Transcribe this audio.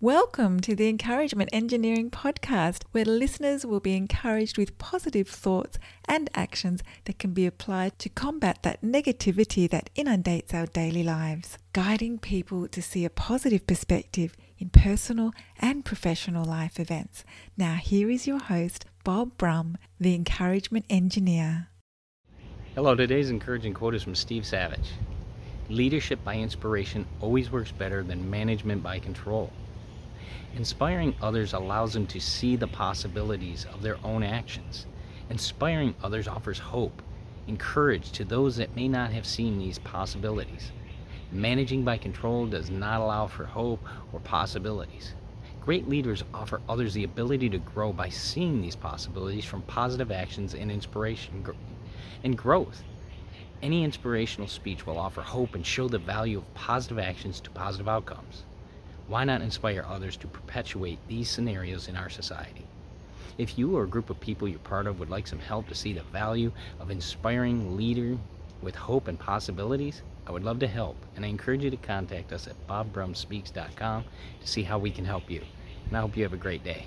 Welcome to the Encouragement Engineering Podcast, where listeners will be encouraged with positive thoughts and actions that can be applied to combat that negativity that inundates our daily lives, guiding people to see a positive perspective in personal and professional life events. Now, here is your host, Bob Brumm, the Encouragement Engineer. Hello, today's encouraging quote is from Steve Savage Leadership by inspiration always works better than management by control. Inspiring others allows them to see the possibilities of their own actions. Inspiring others offers hope and courage to those that may not have seen these possibilities. Managing by control does not allow for hope or possibilities. Great leaders offer others the ability to grow by seeing these possibilities from positive actions and inspiration and growth. Any inspirational speech will offer hope and show the value of positive actions to positive outcomes. Why not inspire others to perpetuate these scenarios in our society? If you or a group of people you're part of would like some help to see the value of inspiring leader with hope and possibilities, I would love to help, and I encourage you to contact us at bobbrummspeaks.com to see how we can help you. And I hope you have a great day.